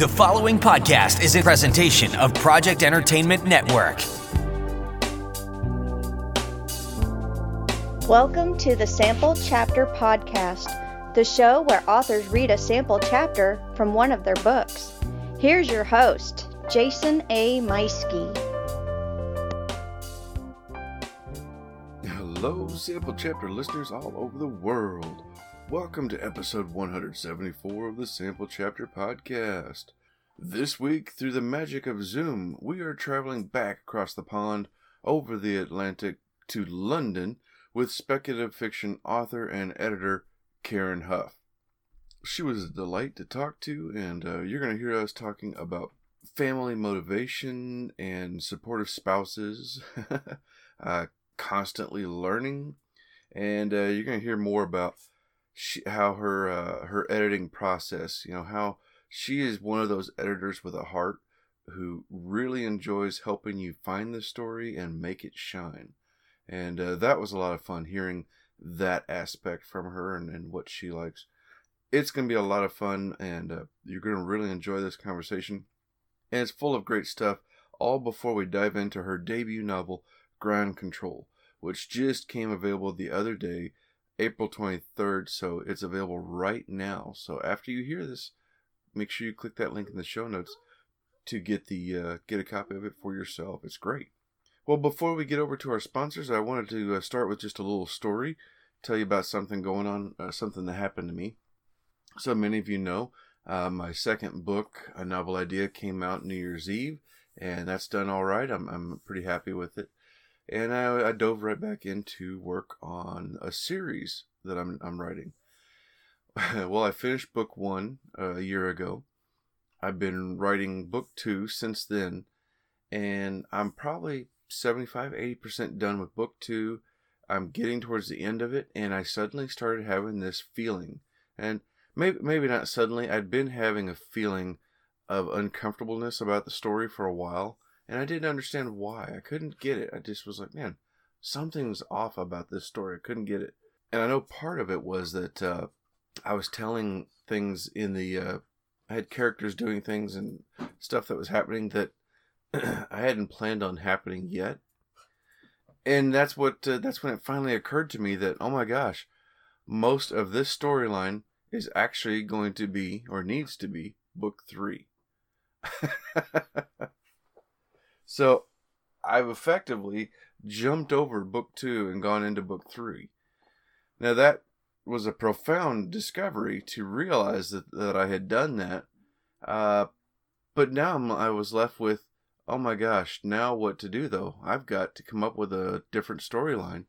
The following podcast is a presentation of Project Entertainment Network. Welcome to the Sample Chapter Podcast, the show where authors read a sample chapter from one of their books. Here's your host, Jason A. Meiske. Hello, Sample Chapter listeners all over the world. Welcome to episode 174 of the Sample Chapter Podcast. This week, through the magic of Zoom, we are traveling back across the pond over the Atlantic to London with speculative fiction author and editor Karen Hough. She was a delight to talk to, and uh, you're going to hear us talking about family motivation and supportive spouses, uh, constantly learning, and uh, you're going to hear more about she, how her uh, her editing process, you know, how she is one of those editors with a heart who really enjoys helping you find the story and make it shine. And uh, that was a lot of fun hearing that aspect from her and, and what she likes. It's going to be a lot of fun, and uh, you're going to really enjoy this conversation. And it's full of great stuff, all before we dive into her debut novel, Ground Control, which just came available the other day April 23rd, so it's available right now. So after you hear this, make sure you click that link in the show notes to get the uh, get a copy of it for yourself. It's great. Well, before we get over to our sponsors, I wanted to uh, start with just a little story, tell you about something going on, uh, something that happened to me. So many of you know, uh, my second book, a novel idea, came out New Year's Eve, and that's done all right. I'm I'm pretty happy with it and I, I dove right back into work on a series that I'm I'm writing. well, I finished book one uh, a year ago. I've been writing book two since then, and I'm probably 75 80% done with book two. I'm getting towards the end of it, and I suddenly started having this feeling. And maybe, maybe not suddenly, I'd been having a feeling of uncomfortableness about the story for a while and I didn't understand why. I couldn't get it. I just was like, man, something's off about this story. I couldn't get it. And I know part of it was that uh, I was telling things in the. Uh, I had characters doing things and stuff that was happening that I hadn't planned on happening yet. And that's what. Uh, that's when it finally occurred to me that oh my gosh, most of this storyline is actually going to be or needs to be book three. So I've effectively jumped over book two and gone into book three. Now that was a profound discovery to realize that, that I had done that. Uh, but now I'm, I was left with, oh my gosh, now what to do though? I've got to come up with a different storyline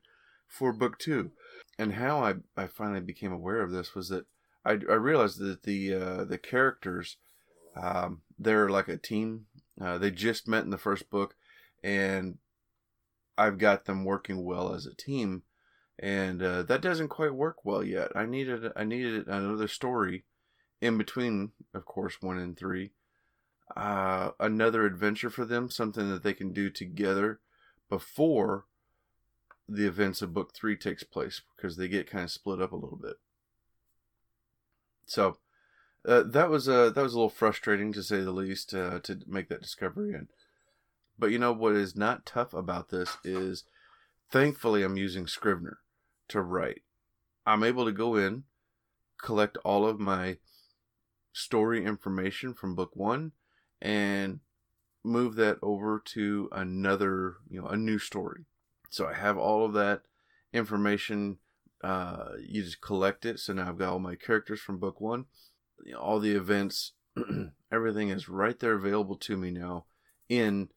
for book two. And how I, I finally became aware of this was that I, I realized that the uh, the characters um, they're like a team uh, they just met in the first book, and I've got them working well as a team, and uh, that doesn't quite work well yet. I needed I needed another story in between, of course, one and three. Uh, another adventure for them, something that they can do together before the events of book three takes place, because they get kind of split up a little bit. So uh, that was uh, that was a little frustrating to say the least uh, to make that discovery. And but you know what is not tough about this is, thankfully, I'm using Scrivener to write. I'm able to go in, collect all of my story information from book one, and move that over to another, you know, a new story. So I have all of that information. Uh, you just collect it. So now I've got all my characters from book one you know, all the events, everything is right there available to me now in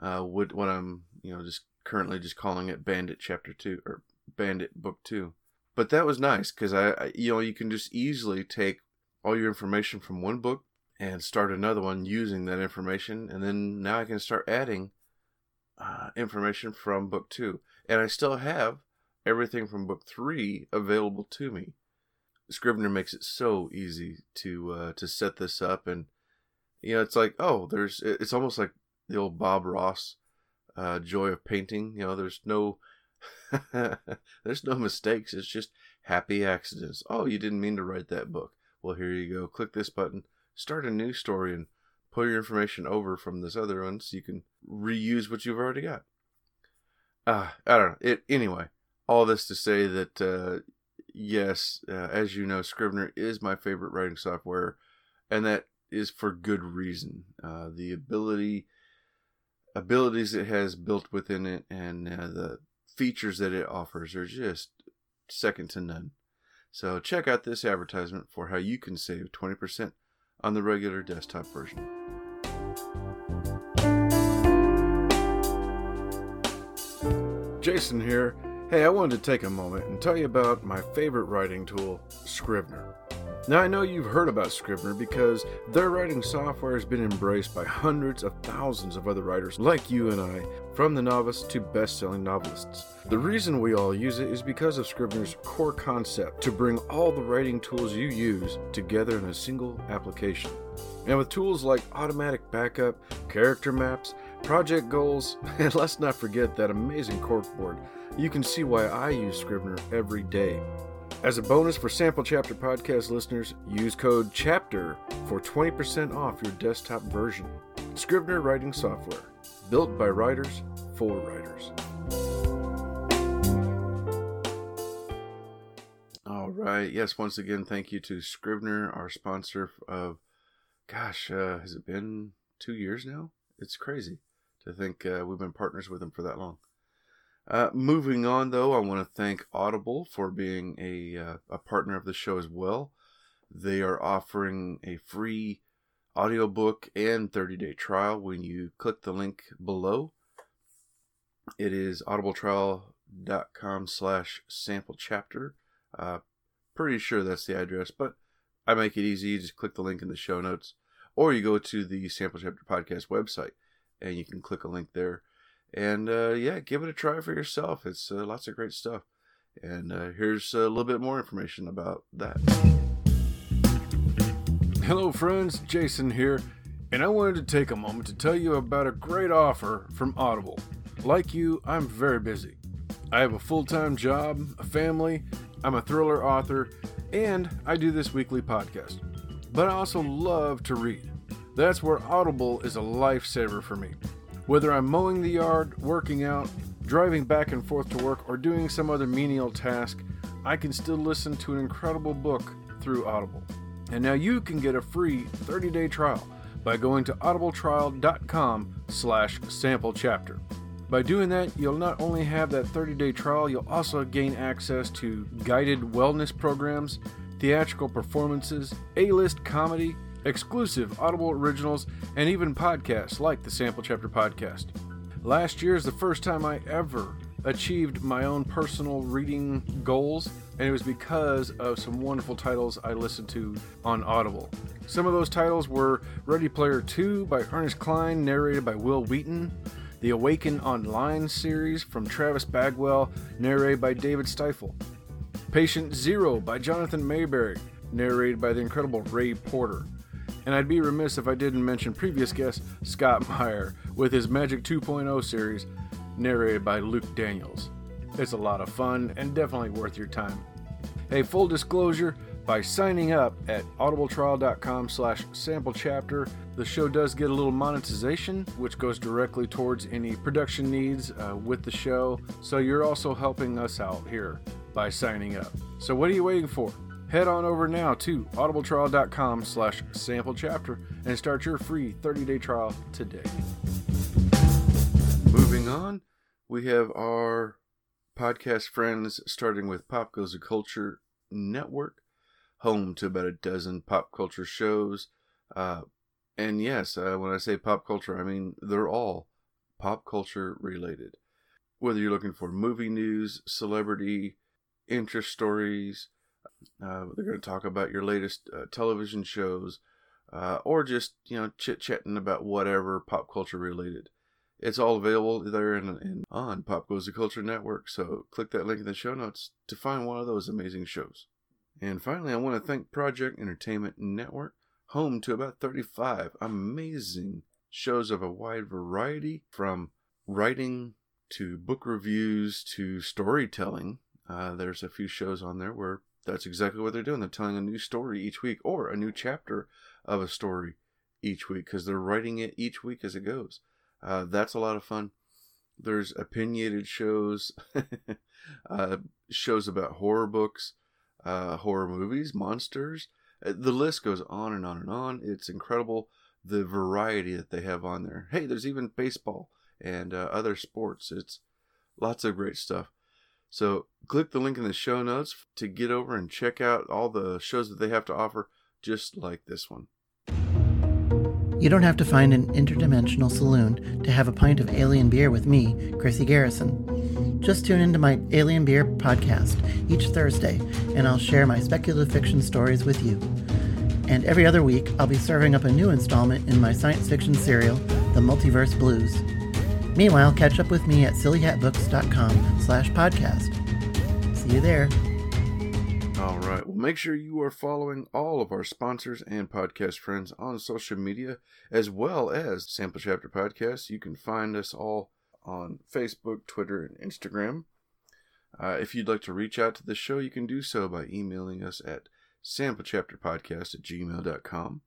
uh, what what I'm you know just currently just calling it Bandit Chapter Two or Bandit Book Two. But that was nice because I, I you know you can just easily take all your information from one book and start another one using that information, and then now I can start adding uh, information from book two, and I still have everything from book three available to me. Scrivener makes it so easy to uh, to set this up, and you know, it's like, oh, there's, it's almost like the old Bob Ross uh, joy of painting. You know, there's no, there's no mistakes. It's just happy accidents. Oh, you didn't mean to write that book. Well, here you go. Click this button, start a new story, and pull your information over from this other one so you can reuse what you've already got. Uh, I don't know. It anyway. All this to say that uh, yes, uh, as you know, Scrivener is my favorite writing software, and that is for good reason. Uh, the ability abilities it has built within it and uh, the features that it offers are just second to none. So check out this advertisement for how you can save 20% on the regular desktop version. Jason here. Hey, I wanted to take a moment and tell you about my favorite writing tool, Scrivener. Now, I know you've heard about Scrivener because their writing software has been embraced by hundreds of thousands of other writers like you and I, from the novice to best selling novelists. The reason we all use it is because of Scrivener's core concept to bring all the writing tools you use together in a single application. And with tools like automatic backup, character maps, project goals, and let's not forget that amazing corkboard, you can see why I use Scrivener every day. As a bonus for Sample Chapter podcast listeners, use code CHAPTER for 20% off your desktop version. Scrivener writing software, built by writers for writers. All right. Yes, once again, thank you to Scrivener, our sponsor of, gosh, uh, has it been two years now? It's crazy to think uh, we've been partners with them for that long. Uh, moving on, though, I want to thank Audible for being a, uh, a partner of the show as well. They are offering a free audiobook and 30 day trial when you click the link below. It is audibletrial.com slash sample chapter. Uh, pretty sure that's the address, but I make it easy. You just click the link in the show notes, or you go to the Sample Chapter Podcast website and you can click a link there and uh, yeah, give it a try for yourself. It's uh, lots of great stuff. And uh, here's a little bit more information about that. Hello, friends. Jason here. And I wanted to take a moment to tell you about a great offer from Audible. Like you, I'm very busy. I have a full time job, a family, I'm a thriller author, and I do this weekly podcast. But I also love to read. That's where Audible is a lifesaver for me. Whether I'm mowing the yard, working out, driving back and forth to work, or doing some other menial task, I can still listen to an incredible book through Audible. And now you can get a free 30-day trial by going to audibletrial.com slash. By doing that, you'll not only have that 30-day trial, you'll also gain access to guided wellness programs, theatrical performances, A-list comedy, exclusive Audible originals, and even podcasts like the Sample Chapter Podcast. Last year is the first time I ever achieved my own personal reading goals, and it was because of some wonderful titles I listened to on Audible. Some of those titles were Ready Player 2 by Ernest Cline, narrated by Wil Wheaton, the Awaken Online series from Travis Bagwell, narrated by David Stifel, Patient Zero by Jonathan Maberry, narrated by the incredible Ray Porter. And I'd be remiss if I didn't mention previous guest Scott Meyer with his Magic 2.0 series, narrated by Luke Daniels. It's a lot of fun and definitely worth your time. Hey, full disclosure, by signing up at audibletrial.com slash sample chapter, the show does get a little monetization, which goes directly towards any production needs uh, with the show. So you're also helping us out here by signing up. So what are you waiting for? Head on over now to audibletrial.com slash sample chapter and start your free 30-day trial today. Moving on, we have our podcast friends starting with Pop Goes the Culture Network, home to about a dozen pop culture shows. Uh, and yes, uh, when I say pop culture, I mean they're all pop culture related. Whether you're looking for movie news, celebrity, interest stories, uh, they're going to talk about your latest uh, television shows, uh, or just you know chit chatting about whatever pop culture related. It's all available there and, in, on Pop Goes the Culture Network. So click that link in the show notes to find one of those amazing shows. And finally, I want to thank Project Entertainment Network, home to about 35 amazing shows of a wide variety from writing to book reviews to storytelling. Uh, there's a few shows on there where that's exactly what they're doing. They're telling a new story each week or a new chapter of a story each week because they're writing it each week as it goes. Uh, that's a lot of fun. There's opinionated shows, uh, shows about horror books, uh, horror movies, monsters. Uh, the list goes on and on and on. It's incredible the variety that they have on there. Hey, there's even baseball and uh, other sports. It's lots of great stuff. So click the link in the show notes to get over and check out all the shows that they have to offer, just like this one. You don't have to find an interdimensional saloon to have a pint of alien beer with me, Chrissy Garrison. Just tune into my Alien Beer podcast each Thursday, and I'll share my speculative fiction stories with you. And every other week, I'll be serving up a new installment in my science fiction serial, The Multiverse Blues. Meanwhile, catch up with me at sillyhatbooks.com slash podcast. See you there. All right. Well, make sure you are following all of our sponsors and podcast friends on social media, as well as Sample Chapter Podcast. You can find us all on Facebook, Twitter, and Instagram. Uh, if you'd like to reach out to the show, you can do so by emailing us at samplechapterpodcast at gmail.com.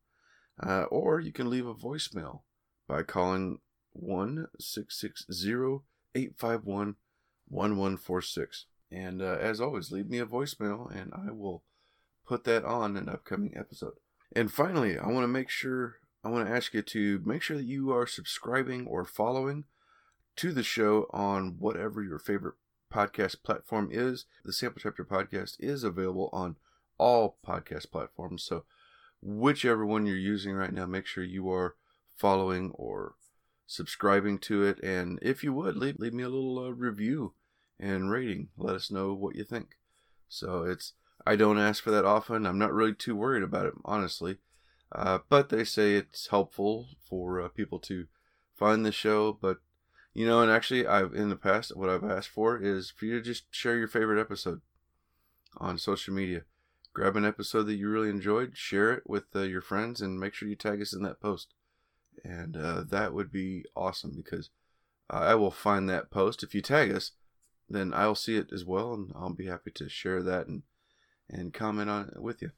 Uh, or you can leave a voicemail by calling one six six zero eight five one one one four six. And uh, as always, leave me a voicemail and I will put that on an upcoming episode. And finally, I want to make sure, I want to ask you to make sure that you are subscribing or following to the show on whatever your favorite podcast platform is. The Sample Chapter Podcast is available on all podcast platforms. So, whichever one you're using right now, make sure you are following or subscribing to it. And if you would, leave, leave me a little uh, review and rating. Let us know what you think. So it's I don't ask for that often. I'm not really too worried about it, honestly. Uh, but they say it's helpful for uh, people to find the show. But you know, and actually, I've in the past what I've asked for is for you to just share your favorite episode on social media. Grab an episode that you really enjoyed, share it with uh, your friends, and make sure you tag us in that post and uh, that would be awesome because I will find that post. If you tag us, then I'll see it as well, and I'll be happy to share that and and comment on it with you.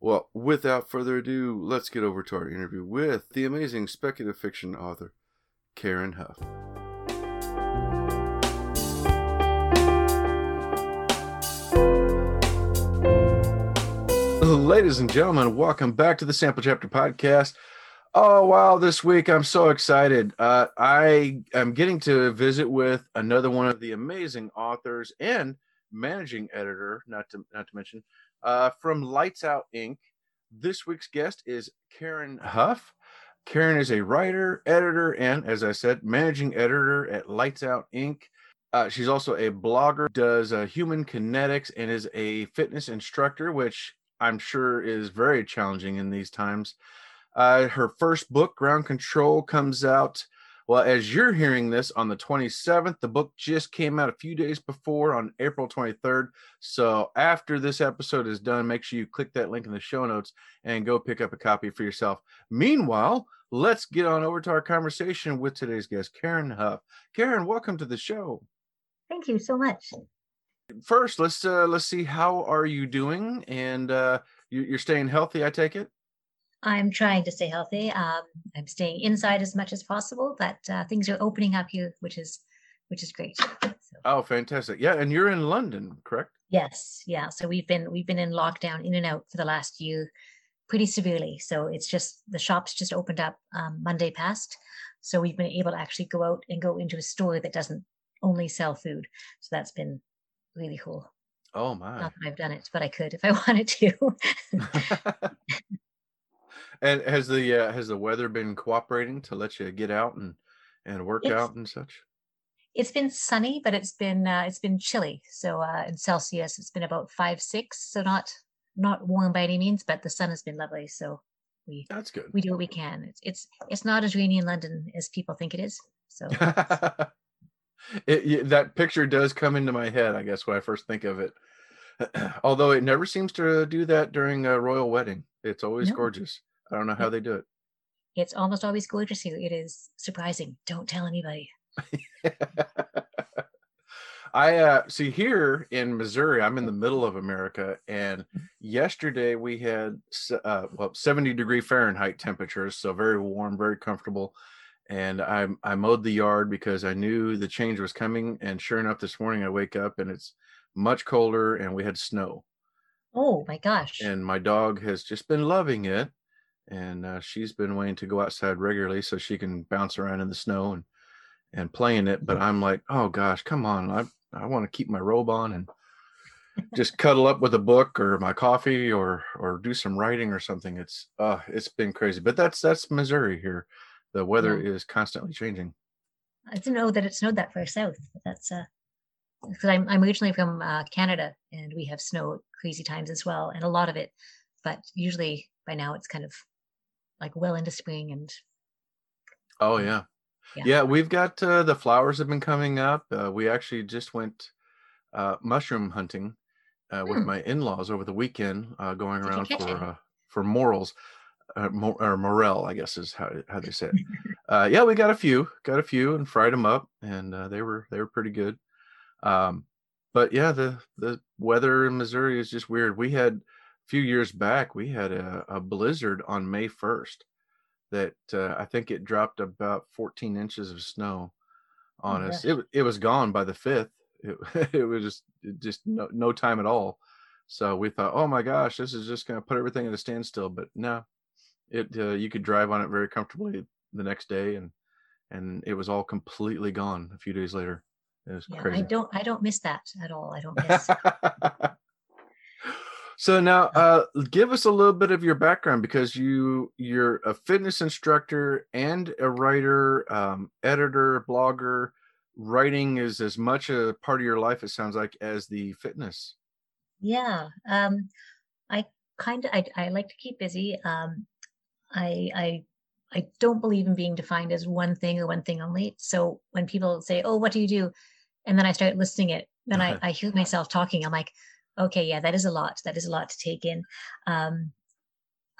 Well, without further ado, let's get over to our interview with the amazing speculative fiction author, Karen Hough. Ladies and gentlemen, welcome back to the Sample Chapter Podcast. Oh wow! This week I'm so excited. Uh, I am getting to visit with another one of the amazing authors and managing editor, not to not to mention, uh, from Lights Out Ink. This week's guest is Karen Hough. Karen is a writer, editor, and as I said, managing editor at Lights Out Ink. Uh, she's also a blogger, does uh, human kinetics, and is a fitness instructor, which I'm sure is very challenging in these times. Uh, her first book, Ground Control, comes out. Well, as you're hearing this on the 27th, the book just came out a few days before on April 23rd. So after this episode is done, make sure you click that link in the show notes and go pick up a copy for yourself. Meanwhile, let's get on over to our conversation with today's guest, Karen Hough. Karen, welcome to the show. Thank you so much. First, let's uh, let's see how are you doing, and uh, you, you're staying healthy. I take it. I'm trying to stay healthy. Um, I'm staying inside as much as possible, but uh, things are opening up here, which is which is great. So, Oh, fantastic! Yeah, and you're in London, correct? yes, yeah. So we've been we've been in lockdown in and out for the last year, pretty severely. So it's just the shops just opened up um, Monday past, so we've been able to actually go out and go into a store that doesn't only sell food. So that's been really cool. Oh my! Not that I've done it, but I could if I wanted to. and has the uh, has the weather been cooperating to let you get out and and work It's- out and such? it's been sunny, but it's been uh, it's been chilly. So uh, in Celsius, it's been about five six. So not not warm by any means, but the sun has been lovely. So we That's good. we do what we can. It's it's it's not as rainy in London as people think it is. So it, y- that picture does come into my head, I guess, when I first think of it. Although it never seems to do that during a royal wedding. It's always No. gorgeous. I don't know how they do it. it's almost always gorgeous here. It is surprising. Don't tell anybody. I uh, see here in Missouri, I'm in the middle of America, and yesterday we had uh, well 70 degree Fahrenheit temperatures, so very warm, very comfortable. And I I mowed the yard because I knew the change was coming. And sure enough, this morning I wake up and it's much colder, and we had snow. Oh my gosh! And my dog has just been loving it, and uh, she's been wanting to go outside regularly so she can bounce around in the snow and and playing it. But I'm like, oh gosh, come on! I I want to keep my robe on and just cuddle up with a book or my coffee or or do some writing or something. It's uh it's been crazy. But that's that's Missouri here. The weather yeah. is constantly changing. I didn't know that it snowed that far south. That's uh because I'm I'm originally from uh, Canada and we have snow crazy times as well and a lot of it. But usually by now it's kind of like well into spring and oh yeah. yeah, yeah we've got uh, the flowers have been coming up. Uh, we actually just went uh, mushroom hunting uh, with hmm. my in-laws over the weekend uh, going around for uh, for morels Mor- or morel i guess is how, how they say it. Yeah we got a few got a few and fried them up and they were they were pretty good. Um, but yeah the the weather in missouri is just weird. We had few years back we had a, a blizzard on may 1st that uh, I think it dropped about 14 inches of snow oh, on oh, us. It it was gone by the fifth. It, it was just just no, no time at all. So we thought, oh my gosh, this is just going to put everything at a standstill. But no, it uh, you could drive on it very comfortably the next day, and and it was all completely gone a few days later. It was yeah, crazy. I don't I don't miss that at all. I don't miss. So now, uh, give us a little bit of your background because you you're a fitness instructor and a writer, um, editor, blogger. Writing is as much a part of your life, it sounds like, as the fitness. Yeah, um, I kind of I, I like to keep busy. Um, I I I don't believe in being defined as one thing or one thing only. So when people say, "Oh, what do you do?" and then I start listing it, then I, I hear myself talking. I'm like, okay, yeah, that is a lot. That is a lot to take in. Um,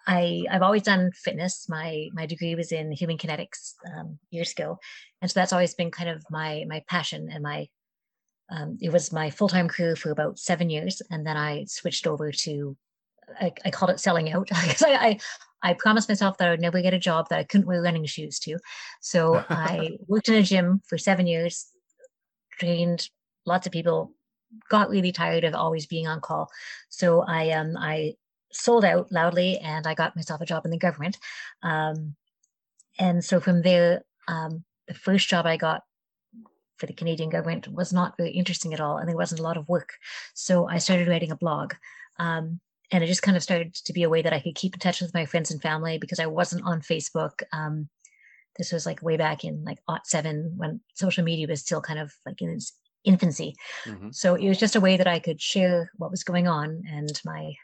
I I've always done fitness. My my degree was in human kinetics um, years ago, and so that's always been kind of my my passion and my. Um, it was my full time career for about seven years, and then I switched over to. I, I called it selling out because I, I I promised myself that I would never get a job that I couldn't wear running shoes to. So I worked in a gym for seven years, trained lots of people, got really tired of always being on call. So I um I sold out loudly and I got myself a job in the government. Um, and so from there, um, the first job I got for the Canadian government was not very interesting at all, and there wasn't a lot of work. So I started writing a blog. Um, and it just kind of started to be a way that I could keep in touch with my friends and family because I wasn't on Facebook. Um, this was like way back in like aught seven when social media was still kind of like in its infancy. Mm-hmm. So it was just a way that I could share what was going on and my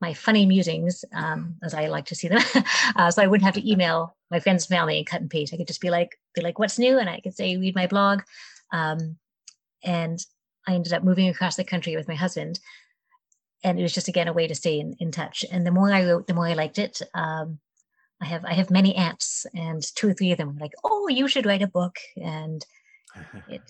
my funny musings, um, as I like to see them. uh, so I wouldn't have to email my friends, family, and cut and paste. I could just be like, be like, "What's new?" and I could say, "Read my blog." Um, and I ended up moving across the country with my husband, and it was just again a way to stay in, in touch. And the more I wrote, the more I liked it. Um, I have I have many aunts, and two or three of them were like, "Oh, you should write a book," and it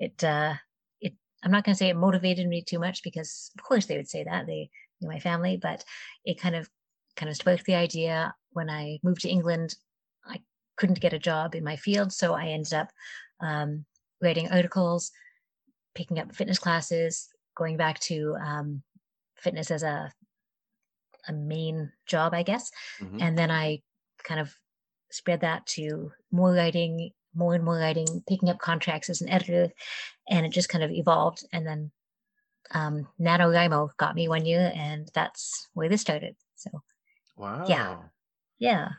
it uh it i'm not going to say it motivated me too much because of course they would say that they knew my family but it kind of kind of spoke the idea when i moved to england i couldn't get a job in my field so i ended up um, writing articles picking up fitness classes going back to um, fitness as a a main job i guess mm-hmm. and then i kind of spread that to more writing more and more writing, picking up contracts as an editor, and it just kind of evolved. And then um, NaNoWriMo got me one year, and that's where this started. So, wow. Yeah. Yeah.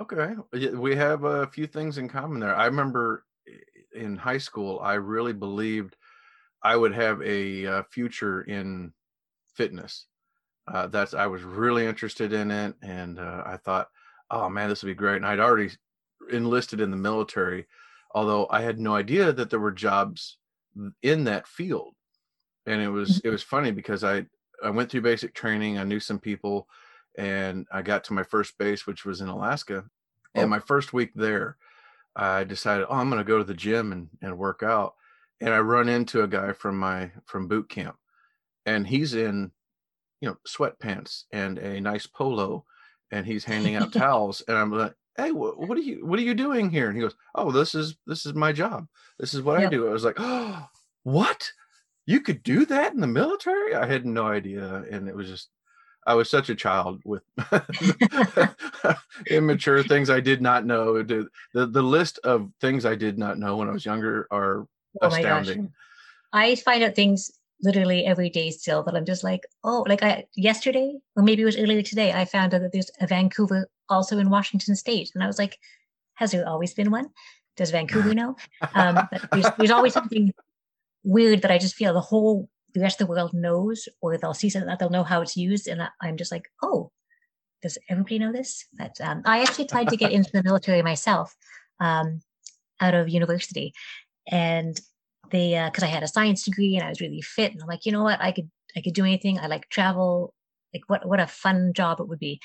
okay. We have a few things in common there. I remember in high school, I really believed I would have a, uh, future in fitness. Uh, that's I was really interested in it, and uh, I thought, oh man, this would be great. And I'd already enlisted in the military, although I had no idea that there were jobs in that field. And it was mm-hmm. it was funny because I I went through basic training, I knew some people, and I got to my first base, which was in Alaska. And oh. my first week there, I decided, oh, I'm going to go to the gym and, and work out. and I run into a guy from my from boot camp, and he's in, you know, sweatpants and a nice polo, and he's handing out towels, and I'm like, "Hey, what, what are you what are you doing here?" And he goes, "Oh, this is this is my job. This is what I do." I was like, "Oh, what? You could do that in the military?" I had no idea, and it was just. I was such a child with immature things I did not know. The, the list of things I did not know when I was younger are Oh astounding. I find out things literally every day still that I'm just like, oh, like I yesterday, or maybe it was earlier today, I found out that there's a Vancouver also in Washington State. And I was like, has there always been one? Does Vancouver know? Um, but there's, there's always something weird that I just feel the whole the rest of the world knows, or they'll see something that they'll know how it's used. And I'm just like, oh, does everybody know this? But um, I actually tried to get into the military myself um, out of university. And they because I had a science degree and I was really fit and I'm like, you know what, I could I could do anything. I like travel. Like what what a fun job it would be.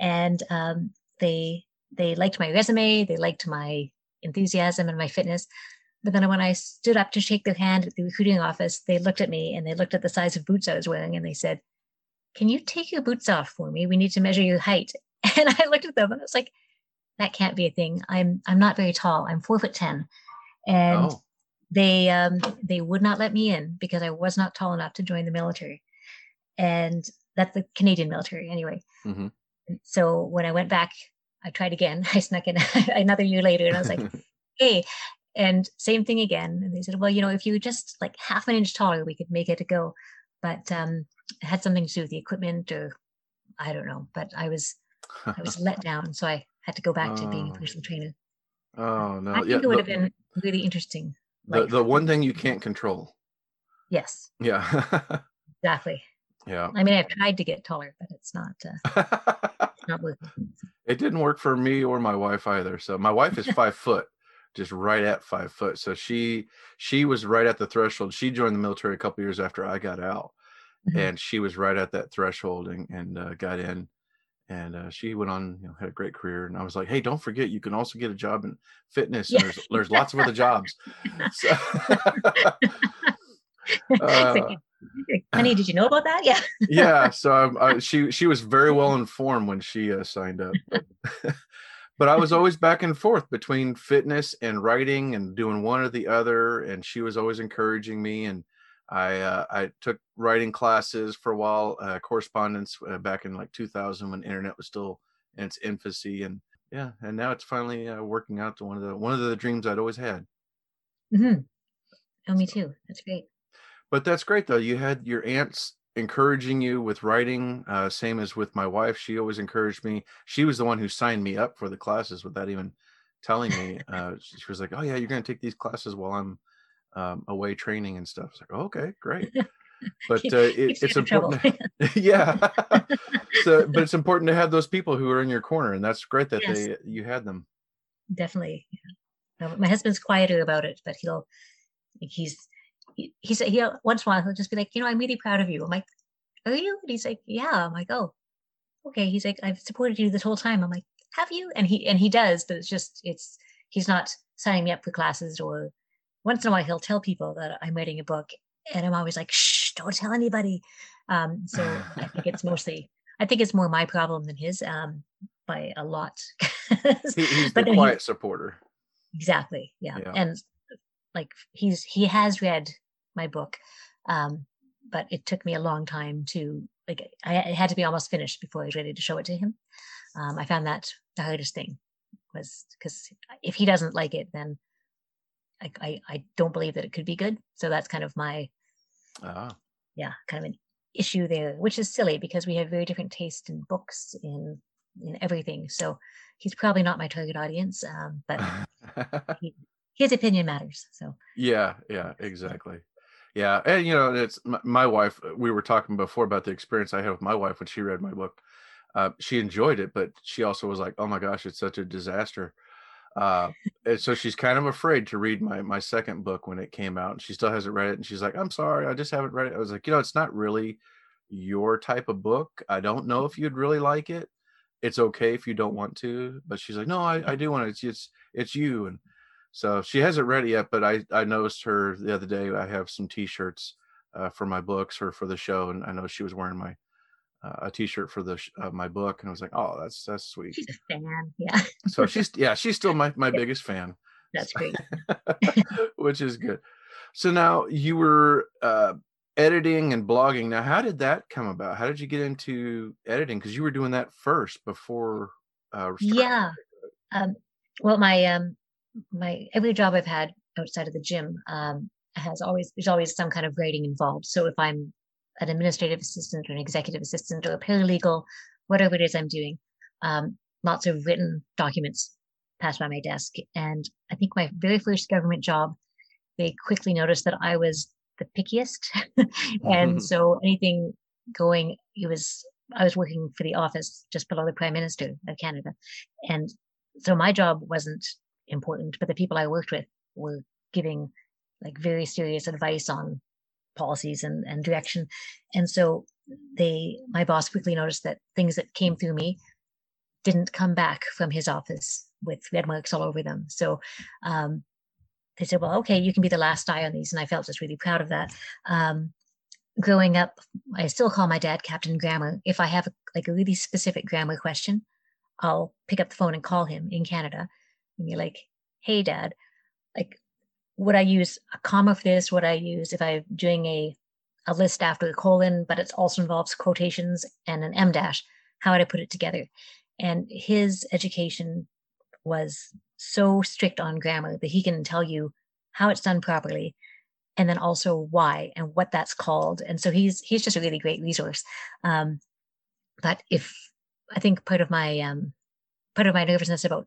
And um, they they liked my resume, they liked my enthusiasm and my fitness. But then when I stood up to shake their hand at the recruiting office, they looked at me and they looked at the size of boots I was wearing and they said, Can you take your boots off for me? We need to measure your height. And I looked at them and I was like, that can't be a thing. I'm I'm not very tall. I'm four foot ten. And Oh, they um they would not let me in because I was not tall enough to join the military. And that's the Canadian military anyway. Mhm. So when I went back, I tried again. I snuck in another year later and I was like, hey, and same thing again. And they said, well, you know, if you were just like half an inch taller, we could make it a go. But um it had something to do with the equipment or I don't know. But I was I was let down. So I had to go back to being a Oh. personal trainer. oh no, I think yeah. it would have been really interesting. the, the one thing you can't control. Yes, Yeah, exactly. Yeah. I mean, I've tried to get taller, but it's not uh, not working. it didn't work for me or my wife either. So my wife is five foot, just right at five foot. So she she was right at the threshold. She joined the military a couple years after I got out, Mhm. and she was right at that threshold and, and uh, got in. And uh, she went on, you know, had a great career. And I was like, hey, don't forget, you can also get a job in fitness. Yeah. there's there's lots of other jobs. So, uh, Honey, did you know about that? Yeah. yeah so um, I, she she was very well informed when she uh, signed up but, but i was always back and forth between fitness and writing and doing one or the other and she was always encouraging me and i uh, i took writing classes for a while uh, correspondence uh, back in like 2000 when internet was still in its infancy and yeah and now it's finally uh, working out to one of the one of the dreams i'd always had mm-hmm. Oh, me too. That's great. But that's great though you had your aunts encouraging you with writing uh, same as with my wife she always encouraged me she was the one who signed me up for the classes without even telling me uh, she was like oh yeah you're going to take these classes while i'm um, away training and stuff it's like oh, okay great but uh, it, it's out of trouble. important yeah so but it's important to have those people who are in your corner and that's great that Yes. they you had them Definitely. Yeah. My husband's quieter about it, but he'll he's he, he said he'll once in a while he'll just be like, you know, I'm really proud of you. I'm like, are you? And he's like, yeah. I'm like, oh, okay. He's like, I've supported you this whole time. I'm like, have you? And he and he does, but it's just it's he's not signing me up for classes or once in a while he'll tell people that I'm writing a book, and I'm always like, shh, don't tell anybody. Um, so I think it's mostly I think it's more my problem than his, um, by a lot. he, he's the no, he- quiet supporter exactly yeah. Yeah. and like he's he has read my book um but it took me a long time to like i it had to be almost finished before i was ready to show it to him. Um i found that the hardest thing was because if he doesn't like it then I, I i don't believe that it could be good. So that's kind of my ah. Yeah kind of an issue there which is silly because we have very different taste in books in in everything. So he's probably not my target audience um but his opinion matters so Yeah, yeah, exactly. Yeah, and you know, it's my, wife. uh, We were talking before about the experience I had with my wife when she read my book. Uh, she enjoyed it, but she also was like, "Oh my gosh, it's such a disaster." Uh, and so she's kind of afraid to read my my second book when it came out, and she still hasn't read it. And she's like, "I'm sorry, I just haven't read it." I was like, "You know, it's not really your type of book. I don't know if you'd really like it. It's okay if you don't want to." But she's like, "No, I, I do want it. It's it's it's you." And So she hasn't read it yet, but I I noticed her the other day. I have some T-shirts uh, for my books or for the show, and I know she was wearing my uh, a T-shirt for the sh- uh, my book, and I was like, oh, that's that's sweet. She's a fan, yeah. so she's yeah, she's still my my biggest fan. That's great. Which is good. So now you were uh, editing and blogging. Now, how did that come about? How did you get into editing? Because you were doing that first before. Uh, yeah. Um, well, my um, my every job I've had outside of the gym um, has always there's always some kind of writing involved. So if I'm an administrative assistant or an executive assistant or a paralegal, whatever it is I'm doing, um, lots of written documents pass by my desk. And I think my very first government job, they quickly noticed that I was the pickiest. and so anything going, it was, I was working for the office just below the Prime Minister of Canada. And so my job wasn't important, but the people I worked with were giving like very serious advice on policies and, and direction. And so they, my boss quickly noticed that things that came through me didn't come back from his office with red marks all over them. So um, they said, well, okay, you can be the last eye on these. And I felt just really proud of that. Um, growing up, I still call my dad Captain Grammar. If I have a, like a really specific grammar question, I'll pick up the phone and call him in Canada and be like, hey, dad, like, would I use a comma for this? Would I use if I'm doing a a list after the colon, but it also involves quotations and an em dash? How would I put it together? And his education was so strict on grammar that he can tell you how it's done properly and then also why and what that's called and so he's he's just a really great resource um, but if i think part of my um, part of my nervousness about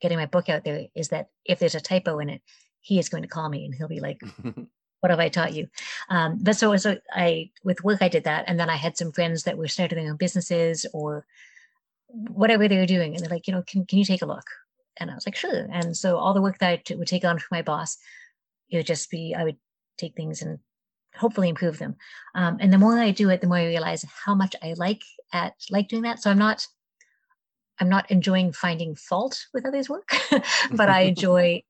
getting my book out there is that if there's a typo in it he is going to call me and he'll be like what have i taught you um, but so so i with work i did that and then i had some friends that were starting their own businesses or whatever they were doing. And they're like, you know, can, can you take a look? And I was like, sure. And so all the work that I t- would take on for my boss, it would just be, I would take things and hopefully improve them. Um, and the more I do it, the more I realize how much I like at like doing that. So I'm not, I'm not enjoying finding fault with others' work, but I enjoy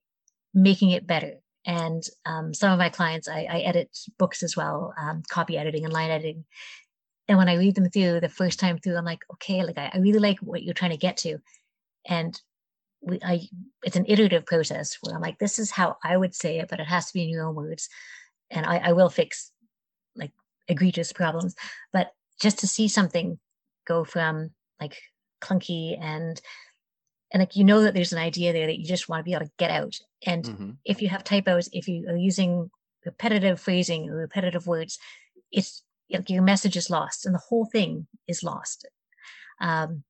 making it better. And um, some of my clients, I, I edit books as well, um, copy editing and line editing. And when I read them through the first time through, I'm like, okay, like I, I really like what you're trying to get to. And we, I, it's an iterative process where I'm like, this is how I would say it, but it has to be in your own words. And I, I will fix like egregious problems. But just to see something go from like clunky and and like you know that there's an idea there that you just want to be able to get out and mm-hmm. if you have typos if you are using repetitive phrasing or repetitive words it's like your message is lost and the whole thing is lost um,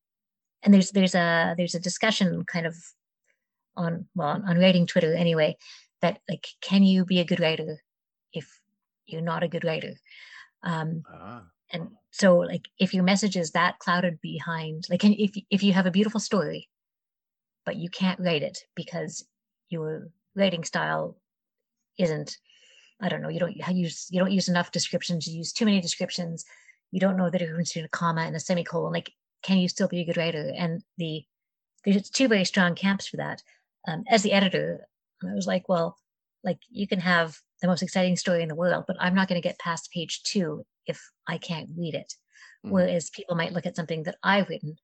and there's there's a there's a discussion kind of on well on, on writing twitter anyway that like can you be a good writer if you're not a good writer um, ah. and so like if your message is that clouded behind like if if you have a beautiful story but you can't write it because your writing style isn't I don't know, you don't use you don't use enough descriptions, you use too many descriptions, you don't know the difference between a comma and a semicolon. Like, can you still be a good writer? And the there's two very strong camps for that. Um, as the editor, I was like, well, like you can have the most exciting story in the world, but I'm not going to get past page two if I can't read it. Mm-hmm. Whereas people might look at something that I've written,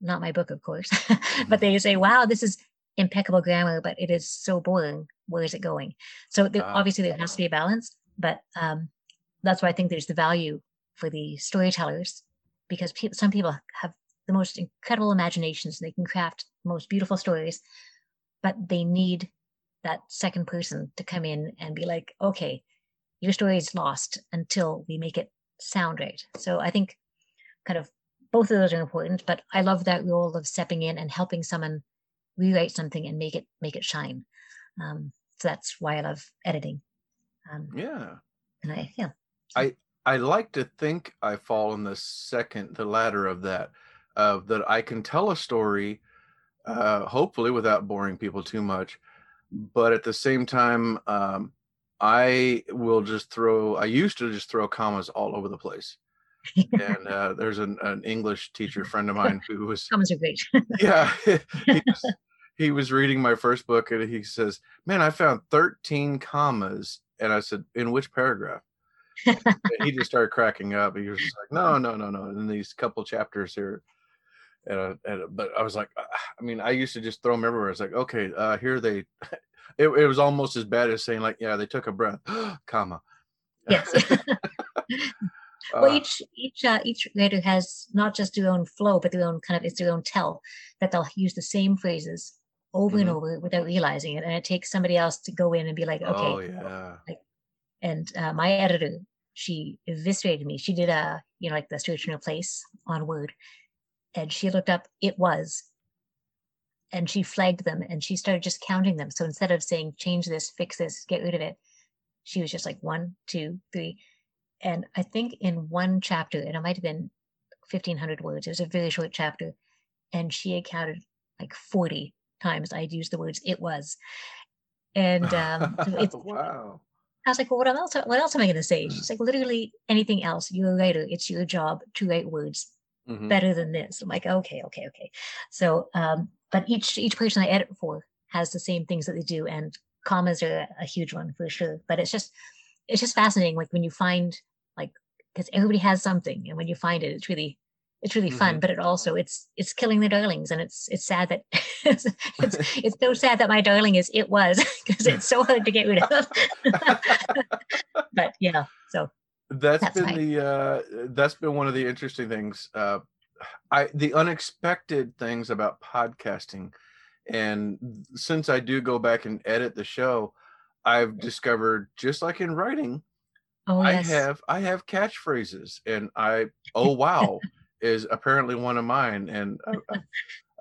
not my book, of course, but they say, wow, this is impeccable grammar, but it is so boring. Where is it going? So there, uh, obviously there has to be a balance, but um, that's why I think there's the value for the storytellers because pe- some people have the most incredible imaginations and they can craft the most beautiful stories, but they need that second person to come in and be like, okay, your story is lost until we make it sound right. So I think kind of both of those are important, but I love that role of stepping in and helping someone rewrite something and make it make it shine. Um, so that's why I love editing. Um, yeah. And I yeah. I I like to think I fall in the second the ladder of that of that I can tell a story uh hopefully without boring people too much but at the same time um I will just throw I used to just throw commas all over the place and uh, there's an, an English teacher friend of mine who was commas are great. yeah, he was, he was reading my first book and he says, "Man, I found 13 commas." And I said, "In which paragraph?" he just started cracking up. He was like, "No, no, no, no." In these couple chapters here, and, uh, and but I was like, uh, I mean, I used to just throw them everywhere. It's like, okay, uh, here they. It, it was almost as bad as saying like, yeah, they took a breath, comma. Yes. well, uh, each each uh, each writer has not just their own flow, but their own kind of it's their own tell that they'll use the same phrases over mm-hmm. and over without realizing it, and it takes somebody else to go in and be like, okay, oh, yeah. Like, and uh, my editor, she eviscerated me. She did a you know like the search and replace on Word, and she looked up it was and she flagged them and she started just counting them so instead of saying change this fix this get rid of it she was just like one two three and i think in one chapter and it might have been 1500 words it was a very short chapter and she had counted like 40 times i'd used the words it was and um it's wow I was like, well, what else? What else am I going to say? She's like, literally anything else. You're a writer. It's your job to write words mm-hmm. better than this. I'm like, okay, okay, okay. So, um, but each each person I edit for has the same things that they do, and commas are a, huge one for sure. But it's just it's just fascinating, like when you find like because everybody has something, and when you find it, it's really it's really fun. Mm-hmm. But it also it's it's killing the darlings, and it's it's sad that it's, it's it's so sad that my darling is it was because it's so hard to get rid of. but yeah, so that's, that's been the uh that's been one of the interesting things uh i the unexpected things about podcasting and since i do go back and edit the show i've discovered just like in writing oh, yes. i have i have catchphrases and i oh wow is apparently one of mine and I,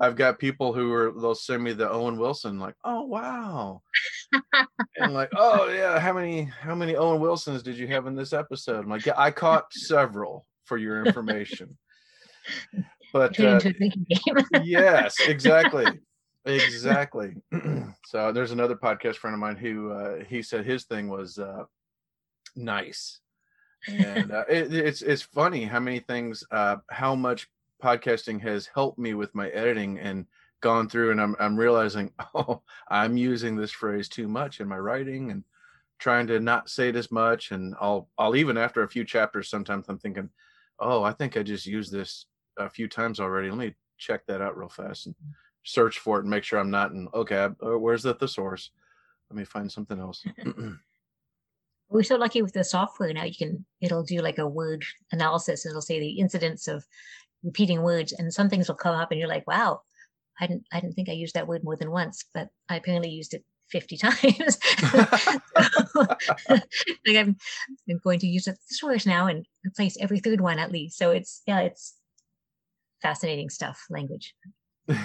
I've got people who are they'll send me the Owen Wilson like, oh wow, and like, oh yeah, how many how many Owen Wilsons did you have in this episode? I'm like, yeah, I caught several for your information. But uh, yes, exactly, exactly. so there's another podcast friend of mine who uh, he said his thing was uh, nice, and uh, it, it's it's funny how many things, uh, how much podcasting has helped me with my editing and gone through and I'm I'm realizing, oh, I'm using this phrase too much in my writing and trying to not say it as much. And I'll I'll even after a few chapters, sometimes I'm thinking, oh, I think I just used this a few times already. Let me check that out real fast and search for it and make sure I'm not in okay, uh, where's the thesaurus? Let me find something else. We're so lucky with the software now. You can it'll do like a word analysis. It'll say the incidence of repeating words and some things will come up and you're like wow i didn't i didn't think i used that word more than once but i apparently used it 50 times. Like I'm, I'm going to use it this word now and replace every third one at least. So it's yeah it's fascinating stuff language.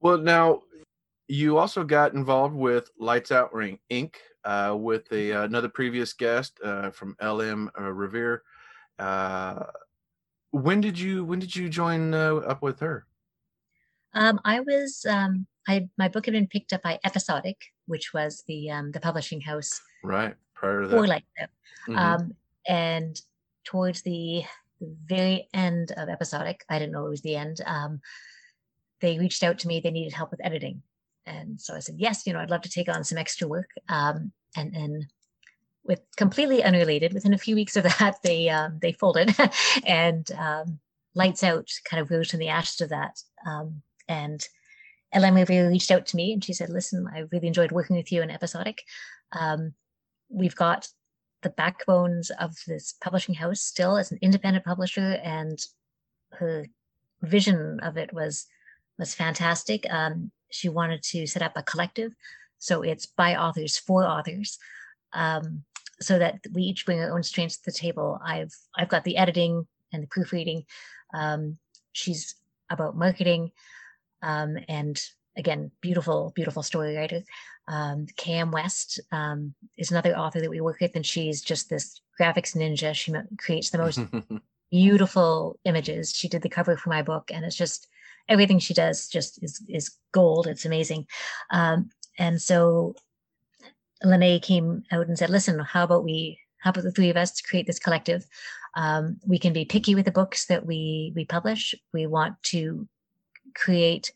Well now you also got involved with lights out ring inc. uh, with a, uh, another previous guest uh, from lm uh, revere. Uh, when did you when did you join uh, up with her? Um, I was um, I my book had been picked up by Episodic, which was the um, the publishing house. Right prior to that. Or like that. Mm-hmm. Um, and towards the, the very end of Episodic, I didn't know it was the end. Um, they reached out to me. They needed help with editing, and so I said yes. You know, I'd love to take on some extra work. Um, and and with completely unrelated. Within a few weeks of that, they um, they folded, and um, Lights Out kind of rose from the ashes of that. Um, and LM Revere reached out to me, and she said, "Listen, I really enjoyed working with you in Episodic. Um, we've got the backbones of this publishing house still as an independent publisher, and her vision of it was was fantastic. Um, she wanted to set up a collective." So it's by authors for authors. Um, so that we each bring our own strengths to the table. I've I've got the editing and the proofreading. Um, she's about marketing, um, and again, beautiful, beautiful story writer. Um, Cam West um, is another author that we work with, and she's just this graphics ninja. She creates the most beautiful images. She did the cover for my book, and it's just everything she does just is is gold. It's amazing. Um, and so Lene came out and said, listen, how about we, how about the three of us create this collective? Um, we can be picky with the books that we, we publish. We want to create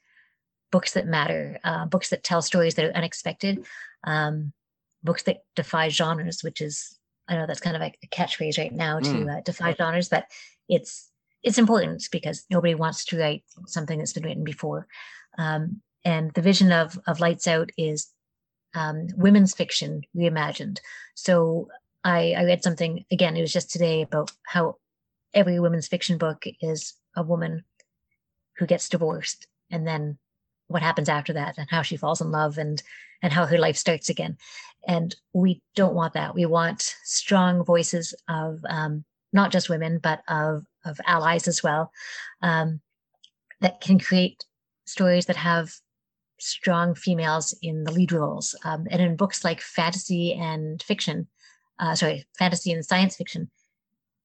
books that matter, uh, books that tell stories that are unexpected, um, books that defy genres, which is I know that's kind of like a catchphrase right now to mm. uh, defy genres, but it's it's important because nobody wants to write something that's been written before. Um, and the vision of of Lights Out is um, women's fiction reimagined. So I, I read something again. It was just today about how every women's fiction book is a woman who gets divorced and then what happens after that and how she falls in love and and how her life starts again and we don't want that we want strong voices of um, not just women but of of allies as well um, that can create stories that have strong females in the lead roles um, and in books like fantasy and fiction uh, sorry fantasy and science fiction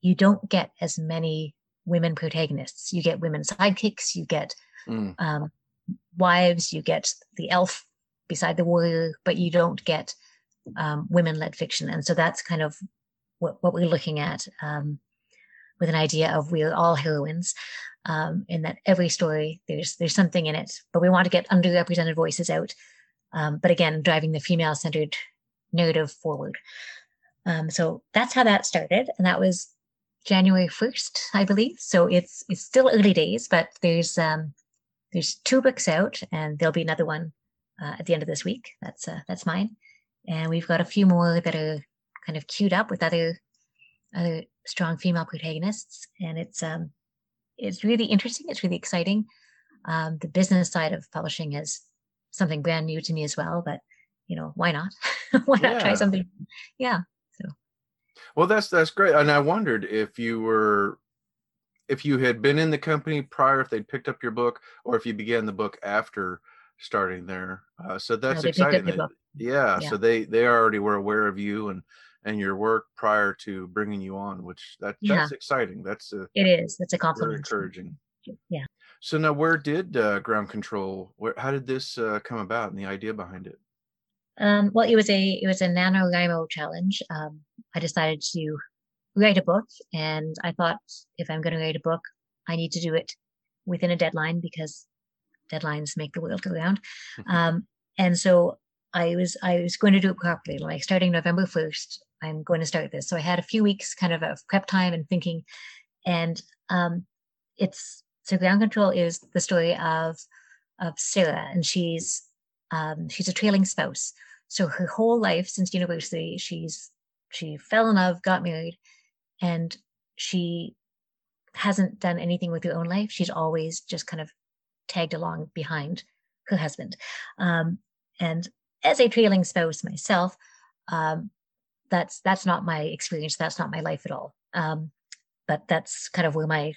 you don't get as many women protagonists you get women sidekicks you get mm. um, wives, you get the elf beside the warrior, but you don't get um, women led fiction. And so that's kind of what, what we're looking at um, with an idea of we're all heroines. Um, in that every story there's there's something in it, but we want to get underrepresented voices out. Um, but again, driving the female centered narrative forward. Um, so that's how that started, and that was January first, I believe. So it's it's still early days, but there's um, there's two books out, and there'll be another one uh, at the end of this week. That's uh, that's mine, and we've got a few more that are kind of queued up with other other strong female protagonists, and it's um it's really interesting. It's really exciting. Um, the business side of publishing is something brand new to me as well, but you know why not? why not try something? Yeah. So. Well, that's that's great, and I wondered if you were if you had been in the company prior, if they'd picked up your book, or if you began the book after starting there. Uh, so that's no, exciting. That, yeah, yeah, so they they already were aware of you and and your work prior to bringing you on, which that yeah. that's exciting. That's a it is. That's a compliment. Very encouraging. Yeah. So now, where did uh, Ground Control? Where how did this uh, come about and the idea behind it? Um, well, it was a it was a NaNoWriMo challenge. Um, I decided to write a book. And I thought if I'm going to write a book, I need to do it within a deadline because deadlines make the world go round. Um, and so I was I was going to do it properly. Like starting November first, I'm going to start this. So I had a few weeks kind of of prep time and thinking, and um, it's so ground control is the story of of Sarah, and she's um, she's a trailing spouse. So her whole life since university, she's she fell in love, got married, and she hasn't done anything with her own life. She's always just kind of tagged along behind her husband. Um, and as a trailing spouse myself, um, that's that's not my experience. That's not my life at all. Um, but that's kind of where my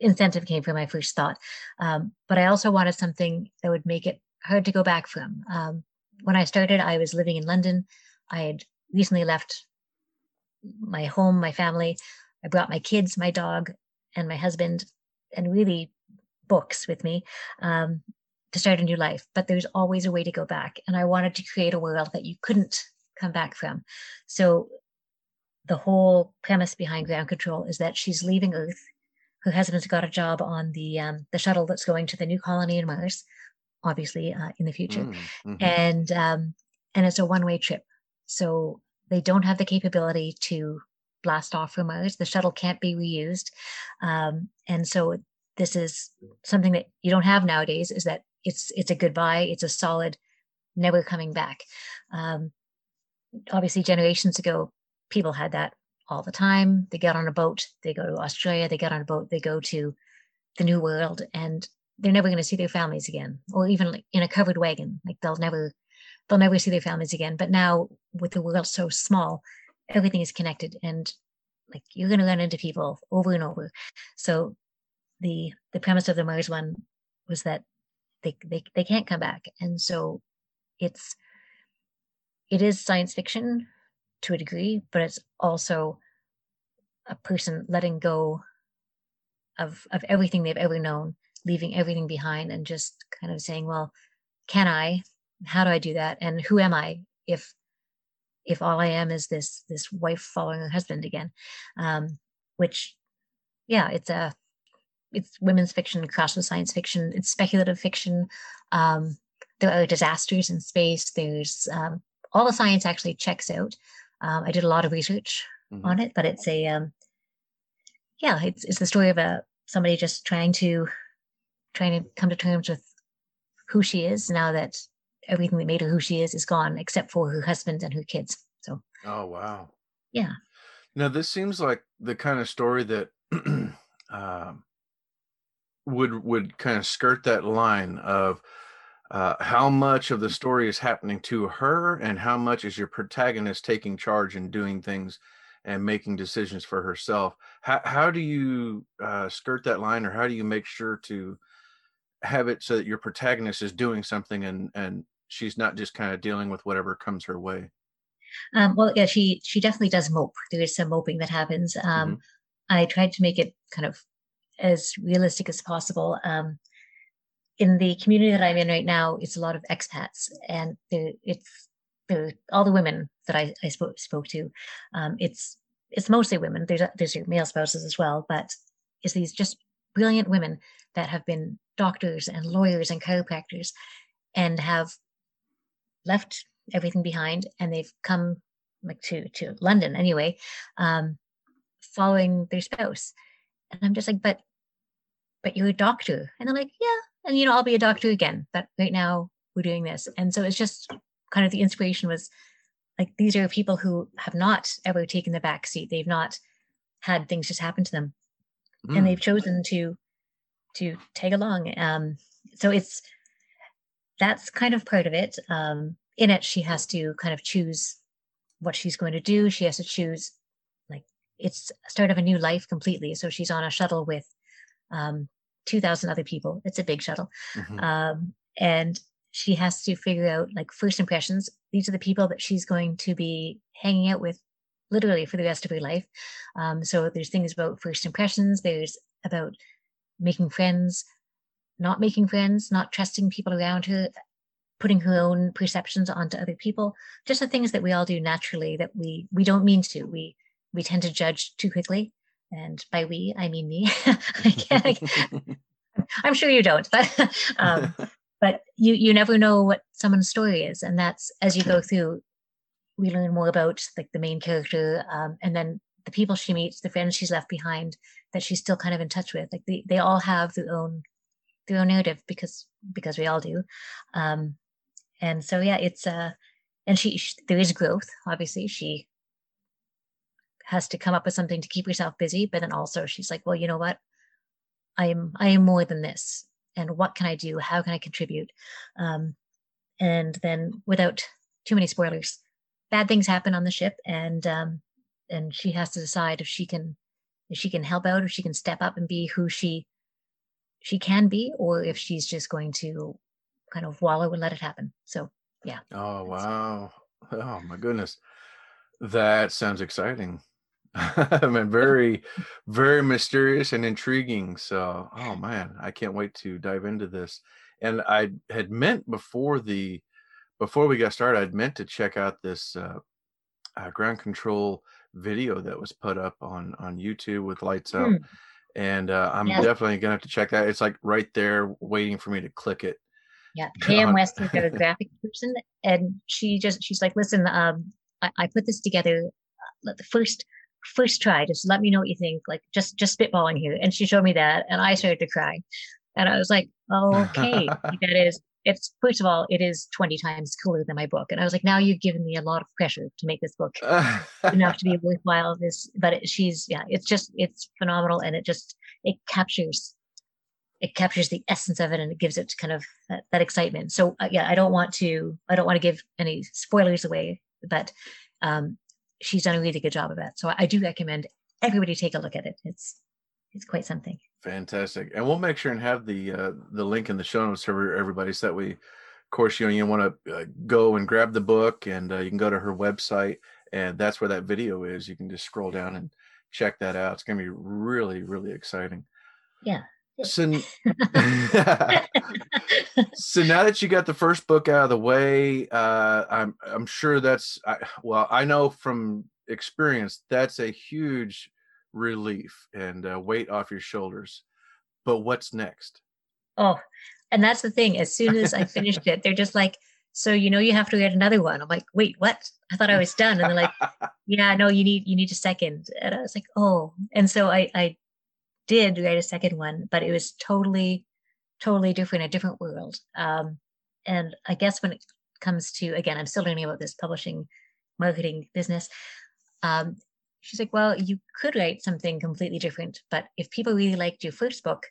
incentive came from. My first thought. Um, but I also wanted something that would make it hard to go back from. Um, when I started, I was living in London. I had recently left my home, my family. I brought my kids, my dog, and my husband, and really books with me um, to start a new life. But there's always a way to go back. And I wanted to create a world that you couldn't come back from. So the whole premise behind ground control is that she's leaving Earth. Her husband's got a job on the um, the shuttle that's going to the new colony in Mars, obviously uh, in the future, mm, mm-hmm. and um, and it's a one way trip. So they don't have the capability to blast off from Mars. The shuttle can't be reused. Um, and so this is something that you don't have nowadays is that it's it's a goodbye. It's a solid never coming back. Um, obviously generations ago, people had that all the time. They get on a boat, they go to Australia, they get on a boat, they go to the new world and they're never going to see their families again or even in a covered wagon. Like they'll never they'll never see their families again. But now with the world so small, everything is connected and like you're going to run into people over and over. So the the premise of the Mars one was that they they they can't come back, and so it's it is science fiction to a degree, but it's also a person letting go of of everything they've ever known, leaving everything behind, and just kind of saying, well, can I how do i do that and who am i if if all i am is this this wife following her husband again um which yeah it's a it's women's fiction crossed with science fiction. It's speculative fiction. Um, there are disasters in space. There's um, all the science actually checks out. Um, I did a lot of research mm-hmm. on it, but it's a um, yeah, it's it's the story of a somebody just trying to trying to come to terms with who she is now that everything that made her who she is is gone, except for her husband and her kids. So. Oh wow. Yeah. Now this seems like the kind of story that uh, would would kind of skirt that line of uh, how much of the story is happening to her and how much is your protagonist taking charge and doing things and making decisions for herself? How, how do you uh, skirt that line or how do you make sure to have it so that your protagonist is doing something and and she's not just kind of dealing with whatever comes her way? Um, well yeah she she definitely does mope. There is some moping that happens. Um, mm-hmm. i tried to make it kind of as realistic as possible. Um, in the community that I'm in right now, it's a lot of expats, and it's all the women that I, I spoke spoke to. Um, it's it's mostly women. There's there's male spouses as well, but it's these just brilliant women that have been doctors and lawyers and chiropractors, and have left everything behind, and they've come like to to London anyway, um, following their spouse. And I'm just like, but but you're a doctor, and they're like, yeah, and you know i'll be a doctor again but right now we're doing this. And so it's just kind of the inspiration was like these are people who have not ever taken the back seat. They've not had things just happen to them. Mm. and they've chosen to to tag along. Um so it's that's kind of part of it. Um in it she has to kind of choose what she's going to do. She has to choose like it's start of a new life completely. So she's on a shuttle with um 2,000 other people. It's a big shuttle. Mm-hmm. Um, and she has to figure out like first impressions. These are the people that she's going to be hanging out with literally for the rest of her life. Um, so there's things about first impressions, there's about making friends, not making friends, not trusting people around her, putting her own perceptions onto other people, just the things that we all do naturally that we we don't mean to. We we tend to judge too quickly and by we I mean me. I am sure you don't, but um, but you you never know what someone's story is, and that's as you go through, we learn more about like the main character, um, and then the people she meets, the friends she's left behind that she's still kind of in touch with. Like they they all have their own their own narrative because because we all do, um, and so yeah, it's uh, and she, she there is growth. Obviously, she has to come up with something to keep herself busy but then also she's like well you know what? I am i am more than this. And what can i do? How can i contribute? Um, and then without too many spoilers bad things happen on the ship and um, and she has to decide if she can if she can help out if she can step up and be who she she can be or if she's just going to kind of wallow and let it happen. So yeah. Oh wow. Oh my goodness. That sounds exciting I mean, very, very mysterious and intriguing. So, oh man, I can't wait to dive into this. And I had meant before the, before we got started, I'd meant to check out this uh, uh, ground control video that was put up on on YouTube with lights out, hmm. and uh, I'm yeah. definitely gonna have to check that. It's like right there, waiting for me to click it. Yeah, Pam West is a graphic person, and she just she's like, listen, um, I, I put this together. Uh, the first first try just let me know what you think like just just spitballing here. And she showed me that and i started to cry. And i was like okay that is it's first of all it is 20 times cooler than my book. And i was like now you've given me a lot of pressure to make this book enough to be worthwhile this but it, she's yeah it's just it's phenomenal and it just it captures it captures the essence of it and it gives it kind of that, that excitement. So uh, yeah i don't want to i don't want to give any spoilers away but um she's done a really good job of that. So I do recommend everybody take a look at it. It's it's quite something. Fantastic, and we'll make sure and have the uh, the link in the show notes for everybody, so that we, of course, you know, you want to uh, go and grab the book, and uh, you can go to her website, and that's where that video is. You can just scroll down and check that out. It's going to be really, really exciting. Yeah, so, so now that you got the first book out of the way, uh, I'm I'm sure that's I, well, I know from experience that's a huge relief and uh, weight off your shoulders. but what's next? Oh, and that's the thing. As soon as I finished it, they're just like, so you know you have to write another one. I'm like, wait, what? I thought I was done. And they're like, yeah, no, you need you need a second. And I was like, oh. And so I I did write a second one, but it was totally, totally different, a different world. Um, and I guess when it comes to again, I'm still learning about this publishing, marketing business. Um, she's like, well, you could write something completely different, but if people really liked your first book,